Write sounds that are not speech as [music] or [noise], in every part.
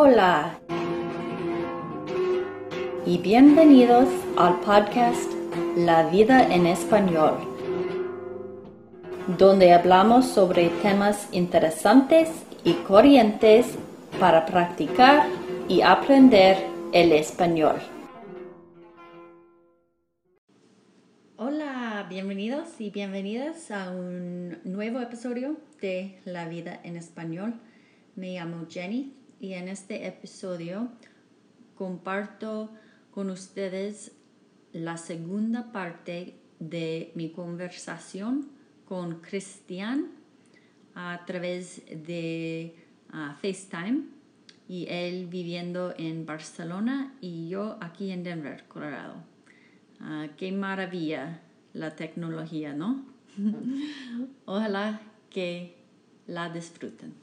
Hola y bienvenidos al podcast La vida en español, donde hablamos sobre temas interesantes y corrientes para practicar y aprender el español. Hola, bienvenidos y bienvenidas a un nuevo episodio de La vida en español. Me llamo Jenny y en este episodio comparto con ustedes la segunda parte de mi conversación con Cristian a través de ah, FaceTime y él viviendo en Barcelona y yo aquí en Denver, Colorado. Ah, qué maravilla la tecnología, ¿no? [laughs] Ojalá que la disfruten.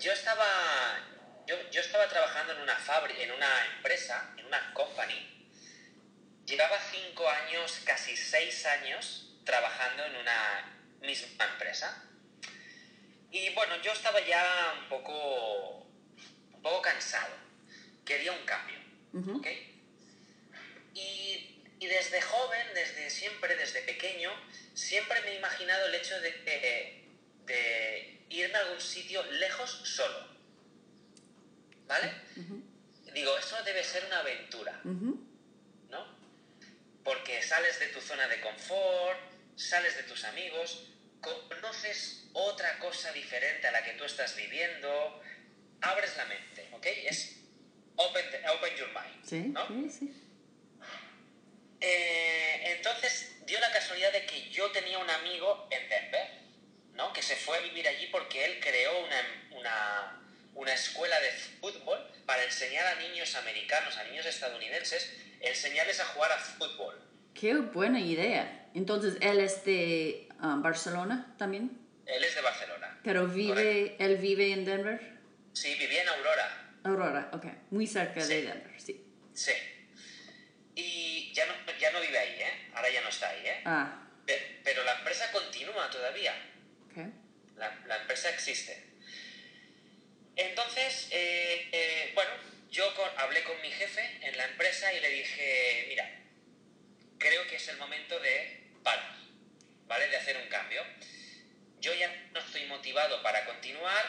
Yo estaba, yo, yo estaba trabajando en una fábrica, en una empresa, en una company. Llevaba cinco años, casi seis años, trabajando en una misma empresa. Y bueno, yo estaba ya un poco, un poco cansado. Quería un cambio. ¿ok? Y, y desde joven, desde siempre, desde pequeño, siempre me he imaginado el hecho de, de irme a algún sitio lejos solo. ¿Vale? Digo, eso debe ser una aventura, ¿no? Porque sales de tu zona de confort, sales de tus amigos, conoces otra cosa diferente a la que tú estás viviendo, abres la mente, ¿ok? Es open, your mind, Sí, ¿no? sí, sí. Eh, entonces dio la casualidad de que yo tenía un amigo en Denver, ¿no? Que se fue a vivir allí porque él creó una, una, una escuela de fútbol para enseñar a niños americanos, a niños estadounidenses, enseñarles a jugar a fútbol. Qué buena idea. Entonces, él es de ah, Barcelona también, Él es de Barcelona. pero vive, él vive en Denver. Sí, vivía en Aurora. Aurora, ok, muy cerca de. Denver, sí. Sí. Y ya no, ya no vive ahí, ¿eh? Ahora ya no está ahí, ¿eh? Ah, Pe- Pero la empresa continúa todavía. La, la empresa existe. Entonces, eh, eh, bueno, yo con- hablé con mi jefe en la empresa y le dije, mira, creo que es el momento de parar, ¿vale? De hacer un cambio. Yo ya no estoy motivado para continuar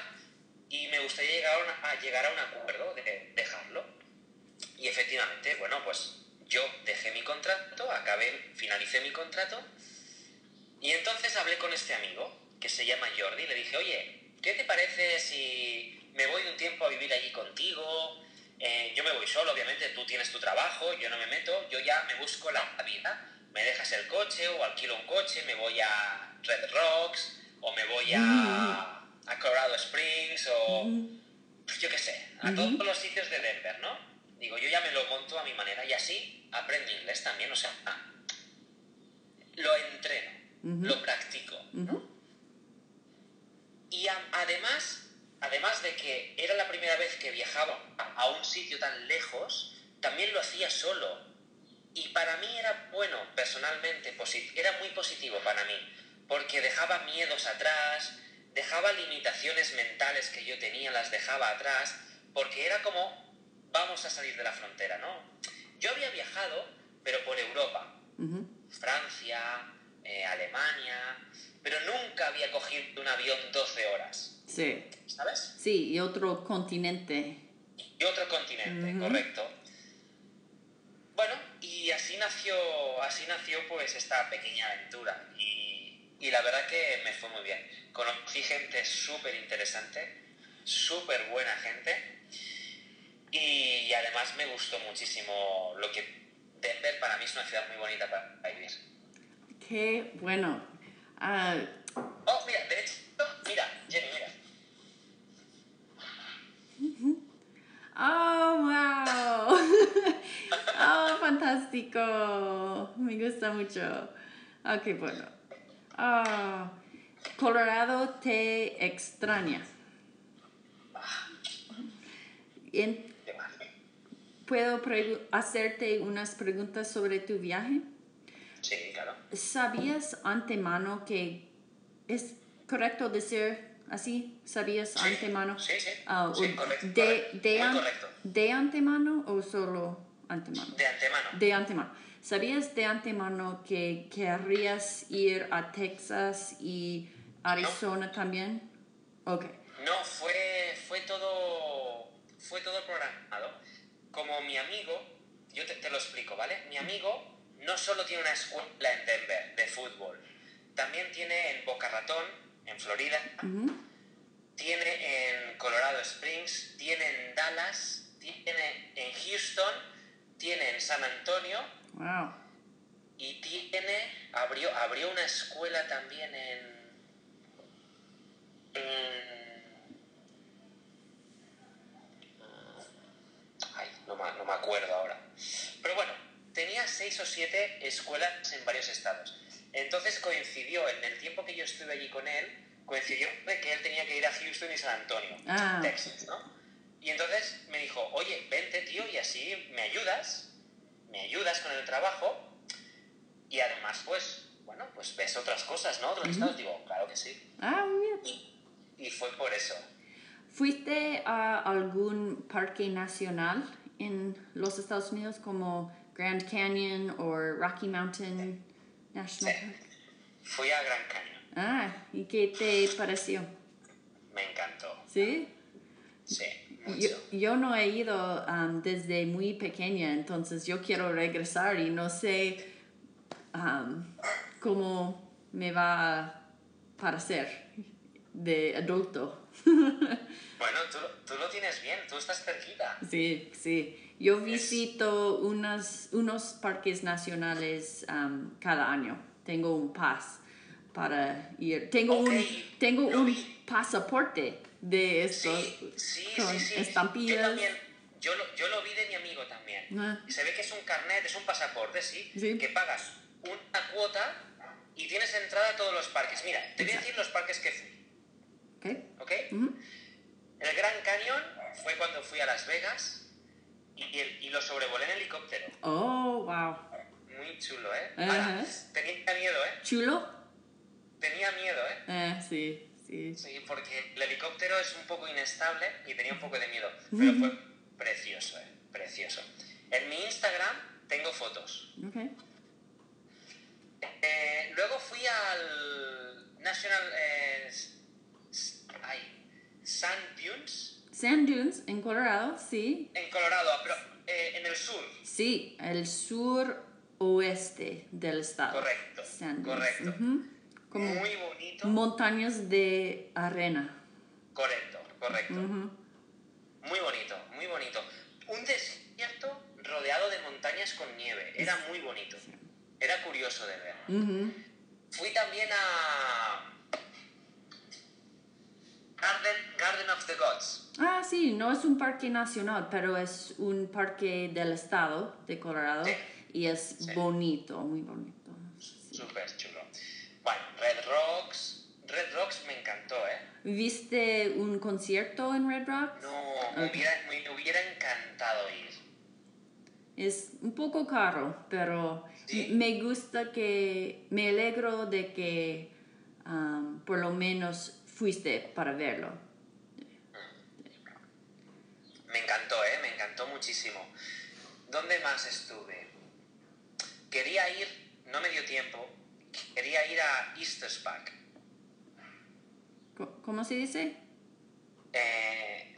y me gustaría llegar a llegar a un acuerdo de dejarlo. Y efectivamente, bueno, pues yo dejé mi contrato, acabé, finalicé mi contrato y entonces hablé con este amigo, que se llama Jordi, le dije, oye, ¿qué te parece si me voy un tiempo a vivir allí contigo? Eh, yo me voy solo, obviamente, tú tienes tu trabajo, yo no me meto, yo ya me busco la vida. Me dejas el coche o alquilo un coche, me voy a Red Rocks o me voy a, a Colorado Springs o pues yo qué sé, a todos los sitios de Denver, ¿no? Digo, yo ya me lo monto a mi manera y así aprendo inglés también, o sea, lo entreno, lo practico. Ujú. Y además, además de que era la primera vez que viajaba a un sitio tan lejos, también lo hacía solo. Y para mí era bueno, personalmente, era muy positivo para mí, porque dejaba miedos atrás, dejaba limitaciones mentales que yo tenía, las dejaba atrás, porque era como, vamos a salir de la frontera, ¿no? Yo había viajado, pero por Europa. Francia, eh, Alemania, pero nunca había cogido un avión 12 horas, Sí, ¿sabes? sí, y otro continente. Y otro continente, correcto. Bueno, y así nació, así nació pues esta pequeña aventura y, y la verdad que me fue muy bien. Conocí gente súper interesante, súper buena gente y además me gustó muchísimo lo que Denver para mí es una ciudad muy bonita para vivir. Qué bueno. Ah, Oh, mira, de hecho, mira, Jenny, mira. Oh, wow. [laughs] Oh, fantástico. Me gusta mucho. Ok, bueno. Ah, Colorado te extraña. ¿Qué? ¿Puedo hacerte unas preguntas sobre tu viaje? Sí, claro. ¿Sabías antemano que es correcto decir así, ¿sabías Sí, antemano? sí, sí, correcto, de, de, muy an- correcto. ¿De antemano o solo antemano? De antemano. De antemano. ¿Sabías de antemano que querrías ir a Texas y Arizona también? Ok. No, fue, fue todo. Fue todo programado. Como mi amigo, yo te, te lo explico, ¿vale? Mi amigo no solo tiene una escuela en Denver de fútbol, también tiene en Boca Ratón, en Florida, tiene en Colorado Springs, tiene en Dallas, tiene en Houston, tiene en San Antonio Wow. y tiene. abrió, abrió una escuela también en. en- Ay, no me, no me acuerdo ahora. Pero bueno, tenía seis o siete escuelas en varios estados. Entonces coincidió, en el tiempo que yo estuve allí con él, coincidió de que él tenía que ir a Houston y San Antonio, Ah. Texas, ¿no? Y entonces me dijo, oye, vente, tío, y así me ayudas, me ayudas con el trabajo, y además, pues, bueno, pues ves otras cosas, ¿no? Otros estados. Digo, claro que sí. Ah, muy bien. Y, y fue por eso. ¿Fuiste a algún parque nacional en los Estados Unidos como Grand Canyon o Rocky Mountain National Sí. Park? Fui a Gran Cañón. Ah, ¿y qué te pareció? Me encantó. ¿Sí? Sí, Yo, mucho. yo no he ido um, desde muy pequeña, entonces yo quiero regresar y no sé um, cómo me va a parecer de adulto. [laughs] Bueno, tú, tú lo tienes bien, tú estás cerquita. Sí, sí. Yo visito unas, unos parques nacionales um, cada año. Tengo un pas para ir. Tengo Ok, un, tengo lo un vi. pasaporte de esto Sí, sí, con sí. Yo estampillas. yo lo, yo lo vi de mi amigo también. Ah. Se ve que es un carnet, es un pasaporte, sí, que pagas una cuota y tienes entrada a todos los parques. Mira, te voy a decir los parques que fui, Ok. ¿ok? Ujú. El Gran Cañón fue cuando fui a Las Vegas y, el- y lo sobrevolé en helicóptero. Oh, wow. Muy chulo, ¿eh? Ahora, tenía miedo, ¿eh? ¿Chulo? Tenía miedo, ¿eh? Eh, sí, sí. Sí, porque el helicóptero es un poco inestable y tenía un poco de miedo. Pero fue precioso, ¿eh? Precioso. En mi Instagram tengo fotos. Ok. Eh, luego fui al National... eh, ay, Sand Dunes Sand Dunes en Colorado, sí. en Colorado, pero eh, en el sur. Sí, el sur oeste del estado. Correcto, Sand Dunes. correcto. Como Muy bonito. montañas de arena. Correcto, correcto. Muy bonito, muy bonito. Un desierto rodeado de montañas con nieve. Era muy bonito. Era curioso de ver. Fui también a Garden, Garden of the Gods. Ah, sí, no es un parque nacional, pero es un parque del estado de Colorado Sí. y es Sí. bonito, muy bonito. Súper chulo. Bueno, Red Rocks. Red Rocks me encantó, ¿eh? ¿Viste un concierto en Red Rock? No, me hubiera, me hubiera encantado ir. Es un poco caro, pero Sí. me gusta que, me alegro de que um, por lo menos fuiste para verlo. Me encantó, ¿eh? Me encantó muchísimo. ¿Dónde más estuve? Quería ir, no me dio tiempo, quería ir a Easter's Park. ¿Cómo se dice? Eh,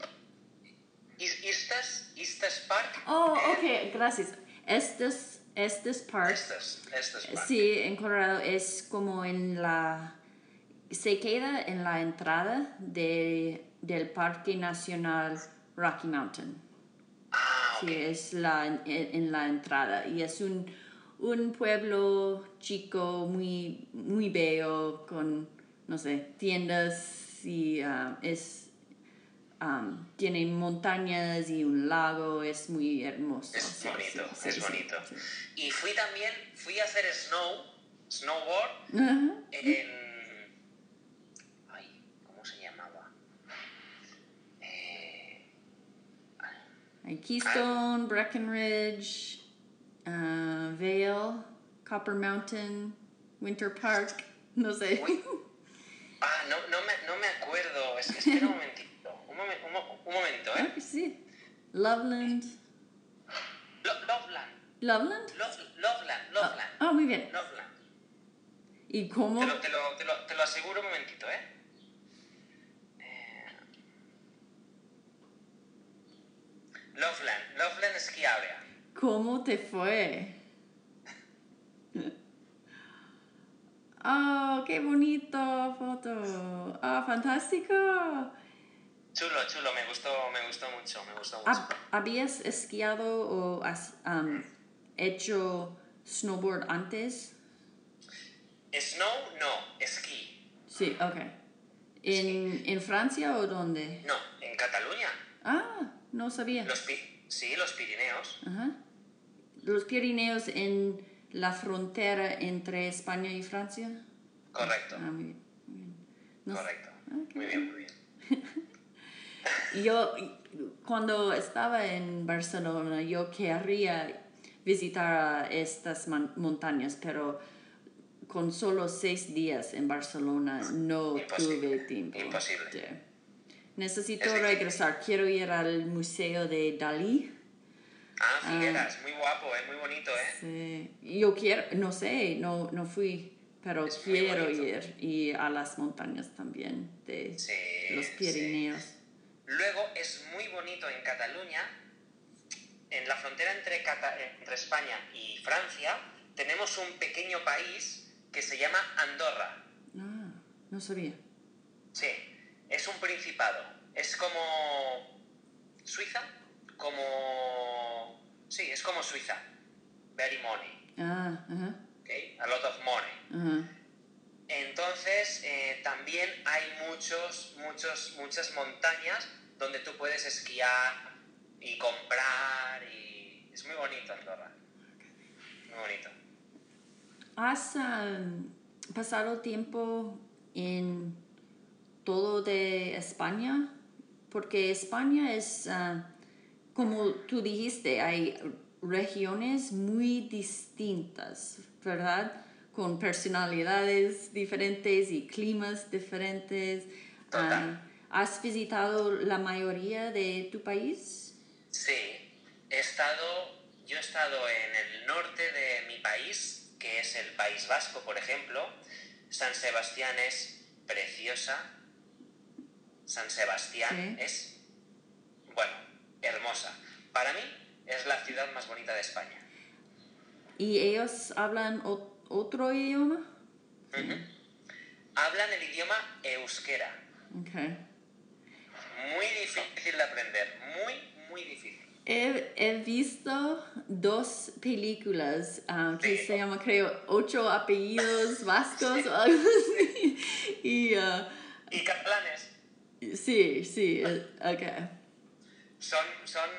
Eas- Easter's, Easter's Park. Oh, eh, ok, gracias. Este es, este es Park. Park. Sí, en Colorado es como en la... Se queda en la entrada de, del Parque Nacional Rocky Mountain. Ah. Sí, es la, en, en la entrada. Y es un, un pueblo chico muy, muy bello con, no sé, tiendas y ah, es... ah, tiene montañas y un lago, es muy hermoso. Es sí, bonito, sí, es sí, bonito. Y fui también, fui a hacer snow, snowboard, en... Ay, ¿cómo se llamaba? Eh, Hay Keystone, Breckenridge, uh, Vale, Copper Mountain, Winter Park, [laughs] no sé. Uy. ah, no, no, me, no me acuerdo. es, espera un momentito. Un, momen- un un momento, ¿eh? Ah, sí. Loveland. Lo- Loveland. Loveland. Lo- Loveland. Loveland. Ah, muy bien. Loveland. ¿Y cómo? Te lo, te, lo, te, lo, te lo aseguro un momentito. Eh, Loveland, Loveland Ski Area. ¿Cómo te fue? [laughs] Oh, qué bonito foto. Ah, fantástico. Chulo, chulo, me gustó, me gustó mucho, me gustó mucho. ¿Hab- ¿Habías esquiado o has um, hecho snowboard antes? Snow, no, esquí. Sí, ok. ¿En, ¿En Francia o dónde? No, en Cataluña. Ah, no sabía. Los pi- sí, los Pirineos. Ajá. Los Pirineos en la frontera entre España y Francia. Correcto, Ah, muy bien. muy bien. No correcto. Ah, Muy bien, muy bien. [laughs] Yo, cuando estaba en Barcelona, yo querría visitar estas montañas, pero con solo seis días en Barcelona no Imposible, tuve tiempo. imposible. Necesito Es regresar. Quiero ir al museo de Dalí. Ah, Figueras, muy guapo, ¿eh? muy bonito, ¿eh? Sí. Yo quiero, no sé, no, no fui, pero Es quiero ir y a las montañas también de Sí, los sí. Pirineos. Luego es muy bonito en Cataluña, en la frontera entre, Cata- entre España y Francia, tenemos un pequeño país que se llama Andorra. Ah, no sabía. Es un principado. Es como Suiza, como... Sí, es como Suiza. Very money, Ah, ajá, ¿ok? A lot of money. Entonces, eh, también hay muchos, muchos, muchas montañas donde tú puedes esquiar y comprar y es muy bonito Andorra. Muy bonito. ¿Has ah, pasado tiempo en todo de España? Porque España es, ah, como tú dijiste, hay regiones muy distintas, ¿verdad? Con personalidades diferentes y climas diferentes. Ah, ¿Has visitado la mayoría de tu país? Sí, he estado, yo he estado en el norte de mi país, que es el País Vasco, por ejemplo. San Sebastián es preciosa. San Sebastián Sí. es, bueno, hermosa. Para mí es la ciudad más bonita de España. ¿Y ellos hablan otro idioma? Hablan el idioma euskera. Okay. Muy difícil de aprender, muy, muy difícil. He, he visto dos películas um, que Sí. se llaman, creo, Ocho Apellidos [laughs] Vascos o algo así. [laughs] Y uh, Y catalanes sí, sí, eh, ok. son, son,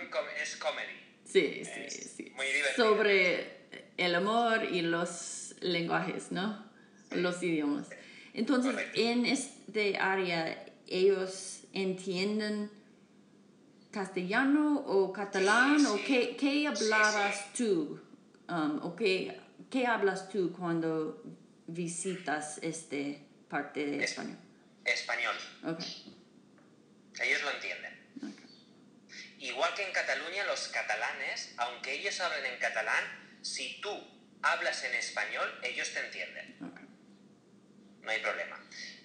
es comedy. Sí, sí, Es sí. muy divertido. Sobre el amor y los lenguajes, ¿no? Los idiomas. Entonces, Correcto. en este área, ¿ellos entienden castellano o catalán? Sí, ¿O sí. qué, qué Sí, hablabas tú? Um, ¿O qué, qué hablas tú cuando visitas este parte de Es- España? Español. Ok. Ellos lo entienden. Igual que en Cataluña, los catalanes, aunque ellos hablen en catalán, si tú hablas en español, ellos te entienden. No hay problema.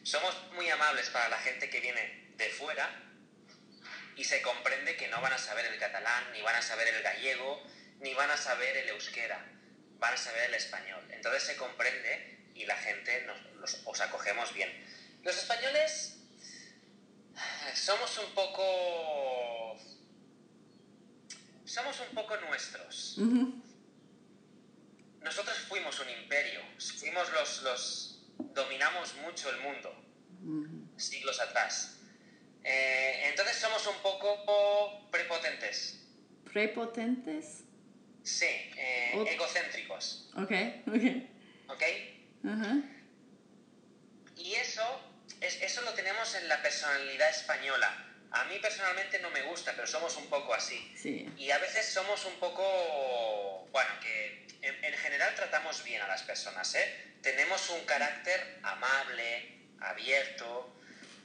Somos muy amables para la gente que viene de fuera y se comprende que no van a saber el catalán, ni van a saber el gallego, ni van a saber el euskera. Van a saber el español. Entonces se comprende y la gente nos, los- os acogemos bien. Los españoles somos un poco... Somos un poco nuestros. Nosotros fuimos un imperio, fuimos los, los dominamos mucho el mundo siglos atrás. Eh, entonces somos un poco prepotentes, ¿Prepotentes? sí, eh, egocéntricos, Ok, ok. ¿ok? Ajá. Y eso, es, eso lo tenemos en la personalidad española. A mí personalmente no me gusta, pero somos un poco así. Sí. Y a veces somos un poco, bueno, que en, en general tratamos bien a las personas, ¿eh? Tenemos un carácter amable, abierto,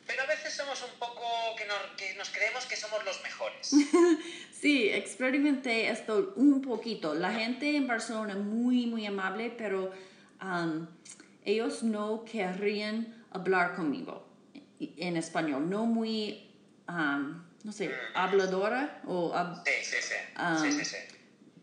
pero a veces somos un poco que nos, que nos creemos que somos los mejores. [laughs] sí, experimenté esto un poquito. La gente en Barcelona muy, muy amable, pero um, ellos no querrían hablar conmigo en español, no muy, um, no sé, habladora o... sí, sí, sí. sí, sí, sí.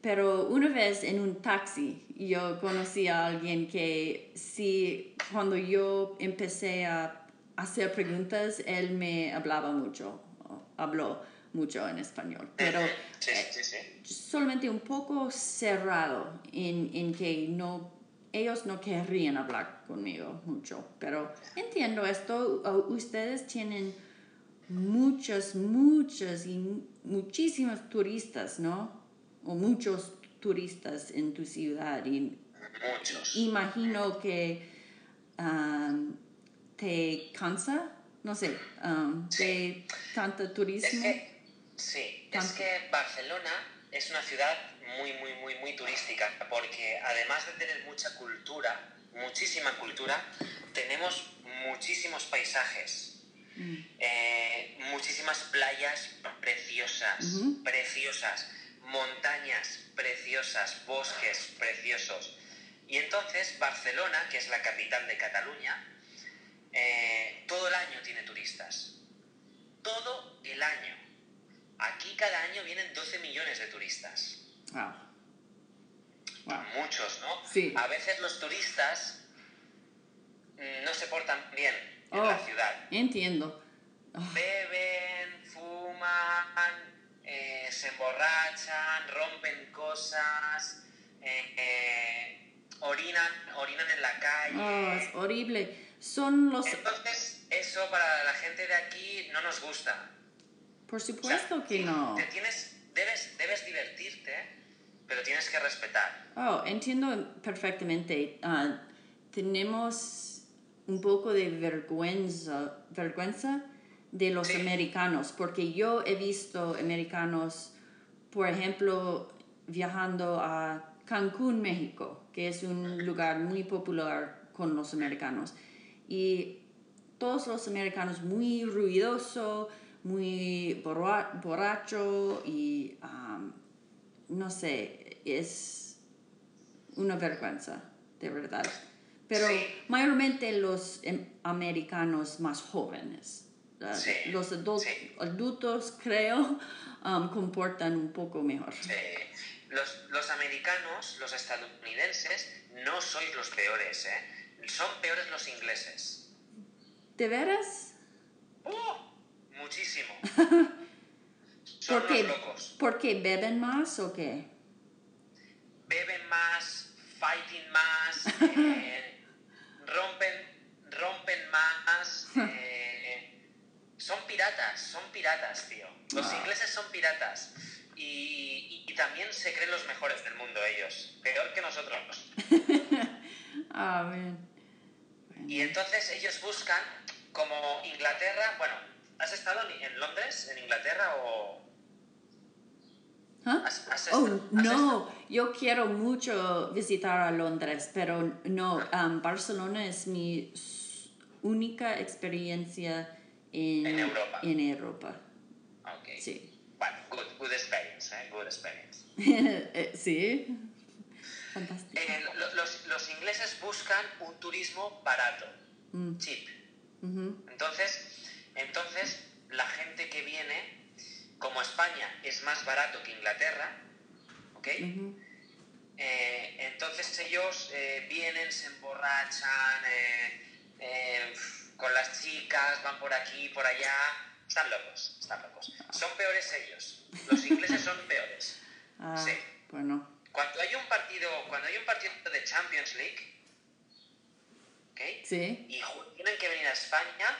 Pero una vez en un taxi yo conocí a alguien que sí, cuando yo empecé a hacer preguntas, él me hablaba mucho, habló mucho en español, pero eh, solamente un poco cerrado en, en que no ellos no querrían hablar conmigo mucho, pero entiendo esto, ustedes tienen muchos, muchos y muchísimos turistas, ¿no? o muchos turistas en tu ciudad y muchos. imagino que um, te cansa, no sé, um, de tanto turismo. sí, es que Barcelona es una ciudad muy, muy, muy, muy turística porque además de tener mucha cultura, muchísima cultura, tenemos muchísimos paisajes. Mm. Eh, muchísimas playas preciosas, preciosas montañas preciosas, bosques preciosos. Y entonces Barcelona, que es la capital de Cataluña, eh, todo el año tiene turistas. Todo el año. Aquí cada año vienen 12 millones de turistas. Muchos, ¿no? Sí. A veces los turistas mm, no se portan bien en la oh, ciudad. Entiendo. Beben, fuman, eh, se emborrachan, rompen cosas, eh, eh, orinan, orinan en la calle. Oh, es horrible. Son los... Entonces, eso para la gente de aquí no nos gusta. Por supuesto que no. Te tienes, debes, debes divertirte, pero tienes que respetar. Oh, entiendo perfectamente. Ah, tenemos un poco de vergüenza, vergüenza de los americanos, porque yo he visto americanos, por ejemplo, viajando a Cancún, México, que es un lugar muy popular con los americanos. Y todos los americanos muy ruidoso, muy borracho y um, no sé, es una vergüenza, de verdad. Pero mayormente los em, americanos más jóvenes los adultos, [laughs] creo, um, comportan un poco mejor. Los, los, americanos, los estadounidenses, no sois los peores, ¿eh? Son peores los ingleses. ¿De veras? ¡Oh! Muchísimo. [laughs] Son ¿Por locos. ¿Por qué? ¿Beben más o qué? Más, fighting más, [laughs] eh, rompen, rompen más. Eh, son piratas, son piratas, tío. Los ah. ingleses son piratas. Y, y, también se creen los mejores del mundo ellos. Peor que nosotros. [laughs] ah, bien. Y entonces ellos buscan, como Inglaterra, bueno, ¿has estado en Londres, en Inglaterra o...? ¿Ah? oh, no, yo quiero mucho visitar a Londres, pero no, um, Barcelona es mi única experiencia en, Europa. En Europa. Ok. Sí. Bueno, good, good experience, ¿eh? Good experience. [laughs] Eh, sí. Fantástico. Eh, los, los, ingleses buscan un turismo barato, mm. cheap. entonces, entonces, la gente que viene, como España es más barato que Inglaterra, ¿ok? Eh, entonces ellos vienen, se emborrachan, con las chicas, van por aquí, por allá. Están locos, están locos. Son peores ellos. Los ingleses son peores. [laughs] Ah, sí. Bueno. Cuando hay un partido, cuando hay un partido de Champions League, ¿okay? Sí. Y tienen que venir a España,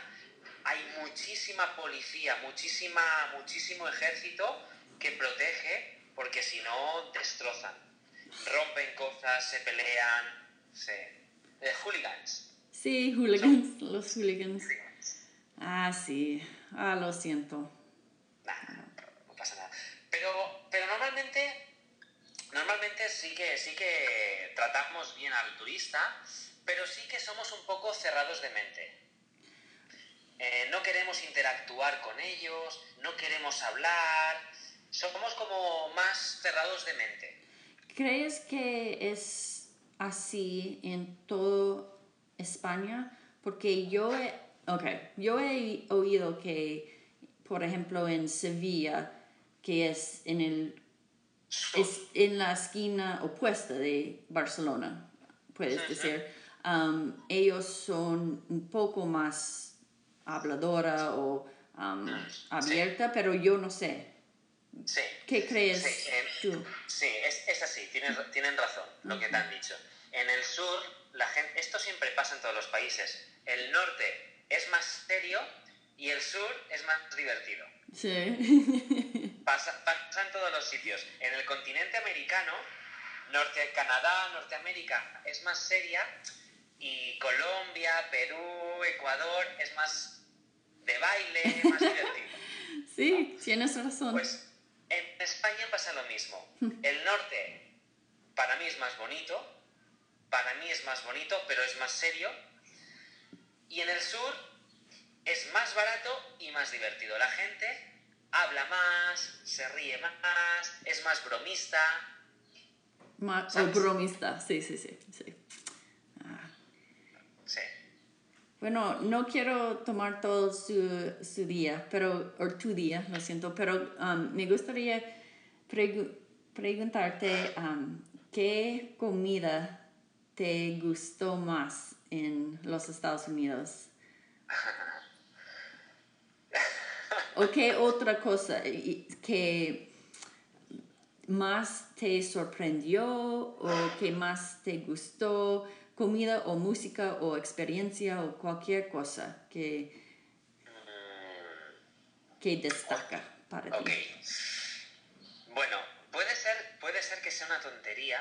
hay muchísima policía, muchísima, muchísimo ejército que protege, porque si no destrozan, rompen cosas, se pelean, sí. Eh, hooligans. Sí, hooligans, los hooligans. Ah, sí. Ah, lo siento. no pasa nada. Pero, pero normalmente, normalmente sí que, sí que tratamos bien al turista, pero sí que somos un poco cerrados de mente. Eh, no queremos interactuar con ellos, no queremos hablar, somos como más cerrados de mente. ¿Crees que es así en toda España? Porque yo he, okay, yo he oído que, por ejemplo, en Sevilla, que es en el es en la esquina opuesta de Barcelona, puedes decir. Um, ellos son un poco más habladora o um, abierta, pero yo no sé. Sí. ¿Qué crees sí, tú? Sí, es, es así, tienen, tienen razón lo que te han dicho. En el sur, la gente, esto siempre pasa en todos los países. El norte es más serio y el sur es más divertido. Sí. [laughs] Pasa, pasa en todos los sitios. En el continente americano, norte, Canadá, Norteamérica es más seria y Colombia, Perú, Ecuador es más de baile, más divertido. [laughs] Sí, tienes razón. Pues en España pasa lo mismo. [laughs] El norte para mí es más bonito, para mí es más bonito, pero es más serio. Y en el sur es más barato y más divertido. La gente habla más, se ríe más, es más bromista. Más, o bromista, sí, sí, sí. sí. Bueno, no quiero tomar todo su, su día, pero, o tu día, lo siento, pero um, me gustaría preguntarte um, qué comida te gustó más en los Estados Unidos. ¿O qué otra cosa que más te sorprendió o que más te gustó? Comida o música o experiencia o cualquier cosa que, que destaca para ti. Bueno, puede ser, puede ser que sea una tontería,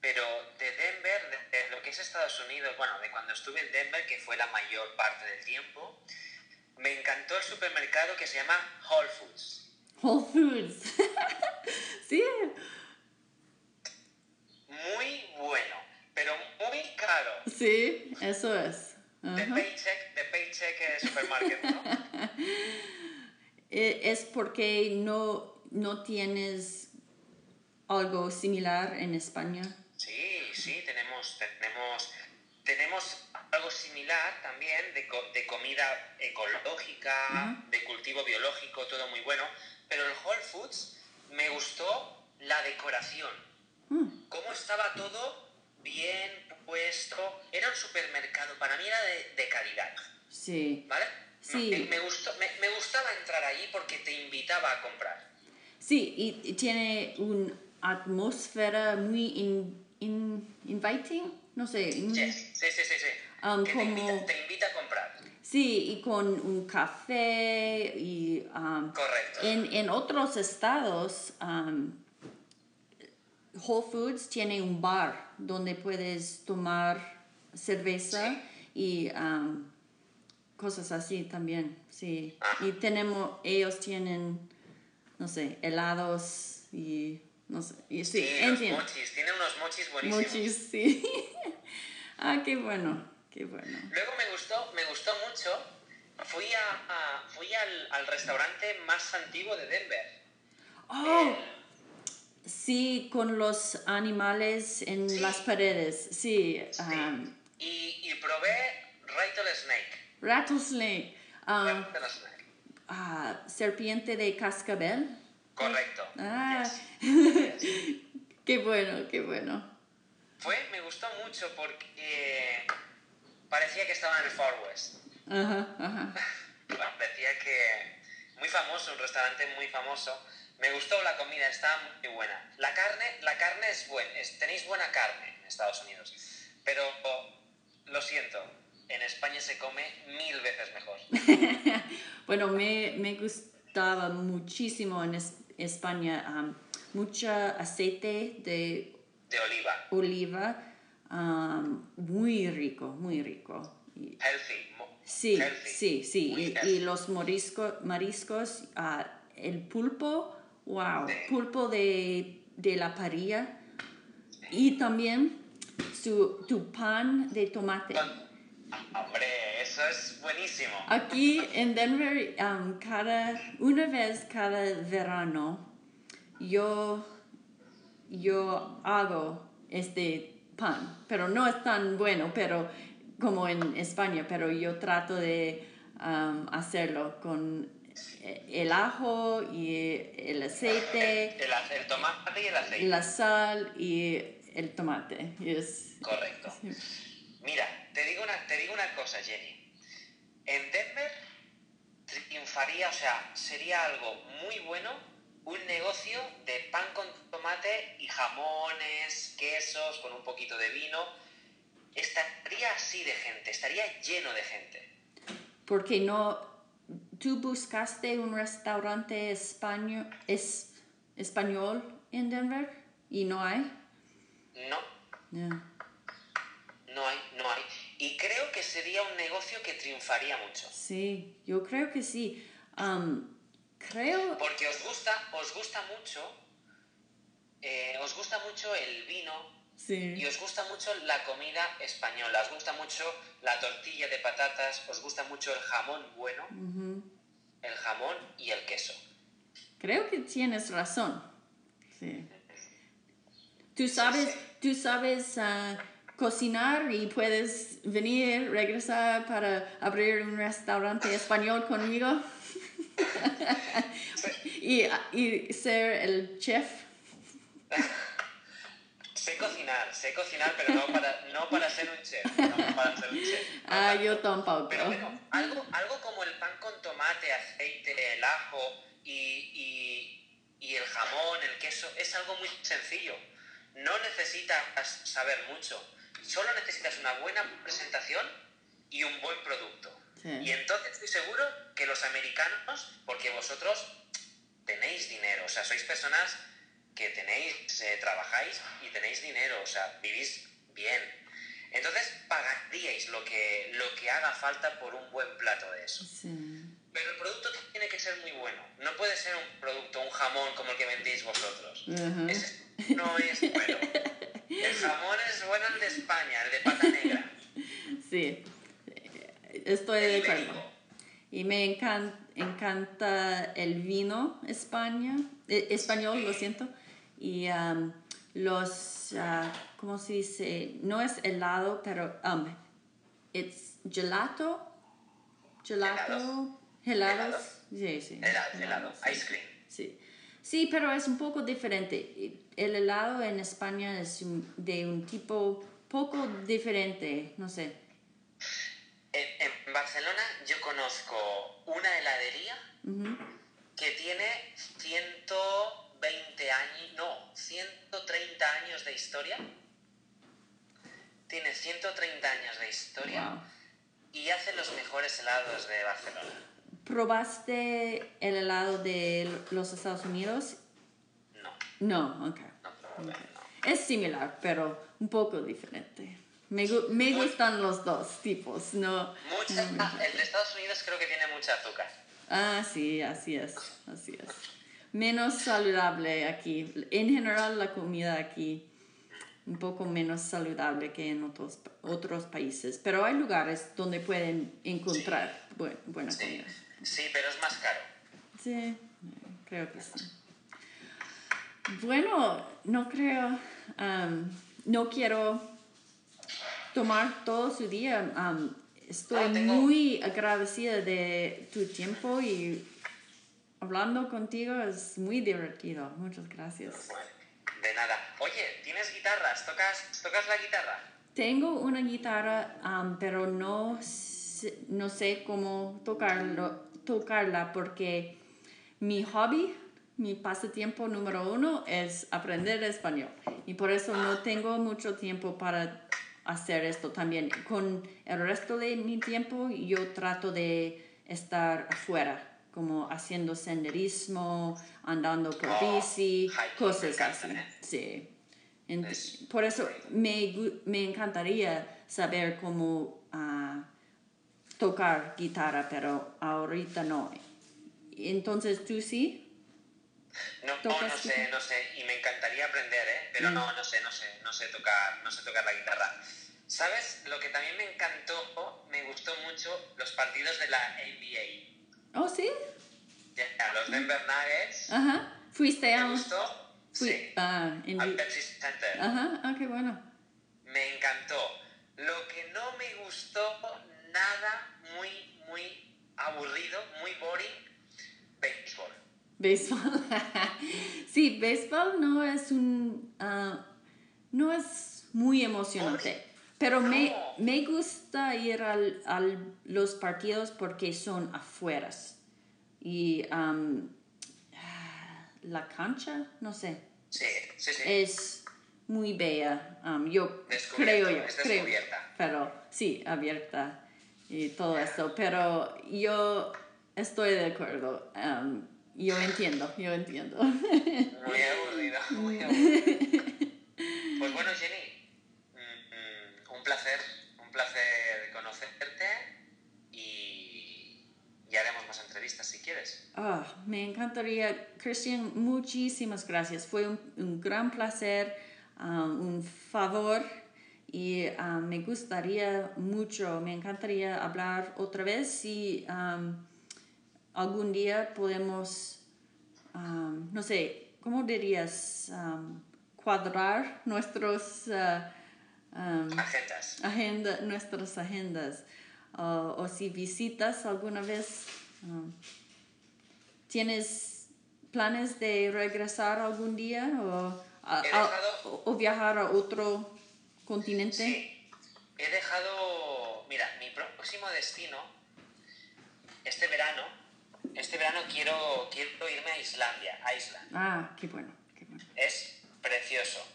pero de Denver, de, lo que es Estados Unidos, bueno, de cuando estuve en Denver, que fue la mayor parte del tiempo, me encantó el supermercado que se llama Whole Foods. Whole Foods. [laughs] sí. Muy bueno pero muy caro. Sí, eso es. De paycheck, de paycheck supermarket, ¿no? [laughs] Eh, es porque no, no tienes algo similar en España. Sí, sí, tenemos, tenemos, tenemos algo similar también de, de comida ecológica, de cultivo biológico, todo muy bueno, pero el Whole Foods me gustó la decoración, mm. cómo estaba todo bien puesto. Era un supermercado, para mí era de, calidad. Sí. ¿Vale? Sí. Me, gustó, me, gustaba entrar allí porque te invitaba a comprar. Sí, y, tiene una atmósfera muy inviting, no sé. Sí, sí, sí, sí. Um, te, invita, a comprar. Sí, y con un café y... Um, Correcto. En, en, otros estados... Um, Whole Foods tiene un bar donde puedes tomar cerveza y um, cosas así también, sí. Y tenemos, ellos tienen, no sé, helados y no sé. Y, sí, sí mochis, tiene unos mochis buenísimos. Mochis, sí. [laughs] ah, qué bueno, qué bueno. Luego me gustó, me gustó mucho, fui, a, fui al, al, restaurante más antiguo de Denver. Oh. Sí, con los animales en las paredes, sí. Um, y, y, probé rattlesnake. Rattlesnake. Rattlesnake. Ah, serpiente de cascabel. Correcto. Ah. [laughs] qué bueno, qué bueno. Fue, me gustó mucho porque parecía que estaba en el Far West. Ajá, ajá. [laughs] parecía que muy famoso, un restaurante muy famoso me gustó la comida, está muy buena. La carne, la carne es buena, tenéis buena carne en Estados Unidos, pero lo siento, en España se come mil veces mejor. [laughs] bueno, me, me, gustaba muchísimo en España um, mucho aceite de, de oliva. Oliva, um, muy rico, muy rico. Healthy. Sí, sí, sí. Y, los morisco, mariscos, uh, el pulpo Wow, pulpo de, de la parilla y también su, tu pan de tomate. Hombre, eso eso es buenísimo. Aquí en Denver, um, cada, una vez cada verano, yo, yo hago este pan, pero no es tan bueno pero como en España, pero yo trato de um, hacerlo con el ajo y el aceite. El, el, tomate y el aceite. La sal y el tomate. Correcto. Mira, te digo, una, te digo una cosa, Jenny. En Denver triunfaría, o sea, sería algo muy bueno un negocio de pan con tomate y jamones, quesos, con un poquito de vino. Estaría así de gente, estaría lleno de gente. Porque no, tú buscaste un restaurante español, es, español en Denver y no hay. No. No hay, no hay. Y creo que sería un negocio que triunfaría mucho. Sí, yo creo que sí. creo... Porque os gusta, os gusta mucho, eh, os gusta mucho el vino sí. y os gusta mucho la comida española, os gusta mucho la tortilla de patatas, os gusta mucho el jamón bueno, el jamón y el queso. Creo que tienes razón. Sí. Tú sabes, tú sabes ah, cocinar y puedes venir, regresar para abrir un restaurante español conmigo [laughs] [laughs] y, y ser el chef. [laughs] Sé cocinar, sé cocinar, pero no para, no para ser un chef. No para ser un chef. [laughs] ah, yo tampoco. Pero bueno, algo, algo como el pan con tomate, aceite, el ajo y, y, y el jamón, el queso, es algo muy sencillo. No necesitas saber mucho solo necesitas una buena presentación y un buen producto. Y entonces estoy seguro que los americanos, porque vosotros tenéis dinero, o sea, sois personas que tenéis, eh, trabajáis y tenéis dinero, o sea, vivís bien. Entonces pagaríais lo que, lo que haga falta por un buen plato de eso. Pero el producto tiene que ser muy bueno. No puede ser un producto, un jamón como el que vendéis vosotros. Ese no es bueno. El jamón es bueno el de España, el de pata negra. Sí, estoy de acuerdo. Y me encanta, encanta el vino España, eh, español, lo siento. Y um, los, uh, ¿cómo se dice? No es helado, pero um, it's gelato. Gelato. Helados. Sí, sí. Helado, helado. Ice cream. Sí. Sí, pero es un poco diferente. El helado en España es de un tipo poco diferente, no sé. En, Barcelona yo conozco una heladería que tiene 120 años, no, 130 años de historia. Tiene 130 años de historia y hace los mejores helados de Barcelona. ¿Probaste el helado de los Estados Unidos? No. No, ok. Es similar, pero un poco diferente. Me, me gustan los dos tipos, no... Mucha, el de Estados Unidos creo que tiene mucha azúcar. Ah, sí, así es, así es. Menos saludable aquí. En general la comida aquí un poco menos saludable que en otros, otros países, pero hay lugares donde pueden encontrar buena comida. Sí, pero es más caro. Sí, creo que sí. Bueno, no creo, um, no quiero tomar todo su día. Um, estoy ah, muy agradecida de tu tiempo y hablando contigo es muy divertido. Muchas gracias. De nada. Oye, ¿tienes guitarras? ¿Tocas, ¿tocas la guitarra? Tengo una guitarra, um, pero no, no sé cómo tocarlo, tocarla porque mi hobby, mi pasatiempo número uno es aprender español y por eso no tengo mucho tiempo para hacer esto también. Con el resto de mi tiempo yo trato de estar afuera, como haciendo senderismo, andando por oh, bici, cosas así. Sí. por eso me, me, encantaría saber cómo uh, tocar guitarra, pero ahorita no. Entonces, ¿tú sí? No, no, sé, no sé, y me encantaría aprender, ¿eh? Pero no, mm. no sé, no sé, no sé tocar, no sé tocar la guitarra. ¿Sabes? Lo que también me encantó, me gustó mucho, los partidos de la NBA. ¿Oh, sí? Ya, los Denver Nuggets. Ajá. ¿Fuiste a ¿Me un...? gustó? Fui- Sí. ah, en Al Pepsi Center. Ajá, ah, qué bueno. Me encantó. Lo que no me gustó nada, muy, muy aburrido, muy boring, béisbol. Béisbol. [laughs] sí, béisbol no es un... ah, no es muy emocionante. Pero me, me gusta ir al, al los partidos porque son afueras. Y ah, la cancha, no sé, Sí, sí, sí. es muy bella. am, yo creo yo, creo. Pero sí, abierta y todo esto. Pero yo estoy de acuerdo. am, yo entiendo, yo entiendo. Muy aburrido, muy [laughs] aburrido. Pues bueno, Jenny, mm, mm, un placer, un placer conocerte y, y haremos más entrevistas si quieres. Ah, me encantaría, Christian, muchísimas gracias. Fue un, un gran placer, ah, un favor y ah, me gustaría mucho, me encantaría hablar otra vez si algún día podemos, no sé, ¿cómo dirías? Cuadrar nuestros... ah, Agendas. agenda, nuestras agendas o- o si visitas alguna vez, ¿tienes planes de regresar algún día o, a- He a- dejado- o- viajar a otro continente? Sí, he dejado, mira, mi próximo destino, este verano, este verano quiero, quiero irme a Islandia, a Island. Ah, qué bueno, qué bueno. Es precioso.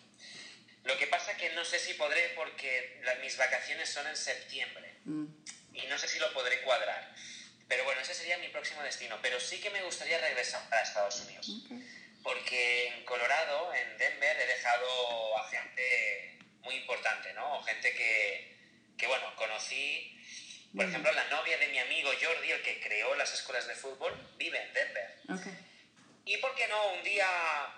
Lo que pasa que no sé si podré porque la- mis vacaciones son en septiembre Mm, y no sé si lo podré cuadrar. Pero bueno, ese sería mi próximo destino. Pero sí que me gustaría regresar a Estados Unidos. Porque en Colorado, en Denver, he dejado a gente muy importante, ¿no? Gente que, que bueno, conocí. Por ejemplo, la novia de mi amigo Jordi, el que creó las escuelas de fútbol, vive en Denver. Ok. ¿Y por qué no un día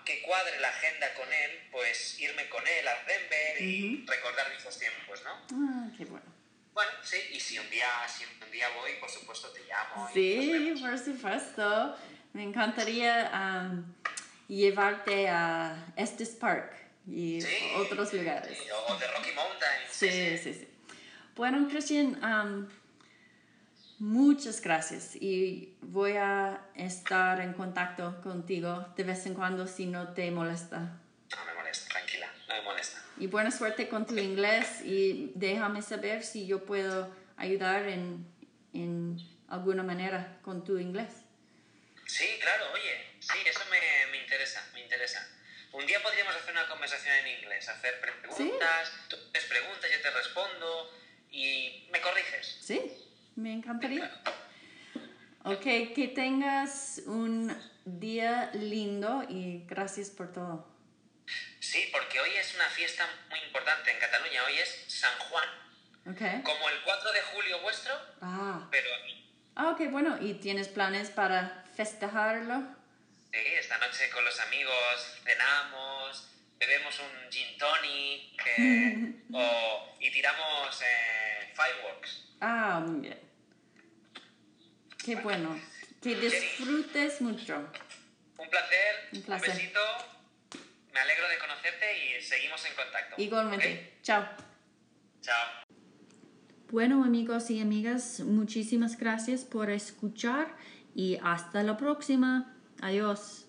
que cuadre la agenda con él, pues irme con él a Denver y Ujú. recordar viejos tiempos, ¿no? Ah, qué bueno. Bueno, sí, y si un día, si un día voy, por supuesto te llamo. Sí, por supuesto. Me encantaría um, llevarte a Estes Park y Sí, otros lugares. sí, o de Rocky Mountains. Sí, sí, sí. Bueno, Christian, um, muchas gracias y voy a estar en contacto contigo de vez en cuando si no te molesta. No me molesta, tranquila, no me molesta. Y buena suerte con tu inglés y déjame saber si yo puedo ayudar en, en alguna manera con tu inglés. Sí, claro, oye, sí, eso me, me interesa, me interesa. Un día podríamos hacer una conversación en inglés, hacer preguntas, tú haces preguntas, yo te respondo y me corriges. Sí, me encantaría. Ok, que tengas un día lindo y gracias por todo. Sí, porque hoy es una fiesta muy importante en Cataluña, hoy es San Juan, Ok. como el 4 de julio vuestro, Ah, pero aquí. ah, ok, bueno. ¿Y tienes planes para festejarlo? Sí, esta noche con los amigos cenamos, bebemos un gin tonic eh, [laughs] o- y tiramos eh, fireworks. Ah, muy bien. Qué bueno. Que disfrutes mucho. Un placer, Un placer. besito, me alegro de conocerte y seguimos en contacto. Igualmente. Chao. Chao. Bueno amigos y amigas, muchísimas gracias por escuchar y hasta la próxima. Adiós.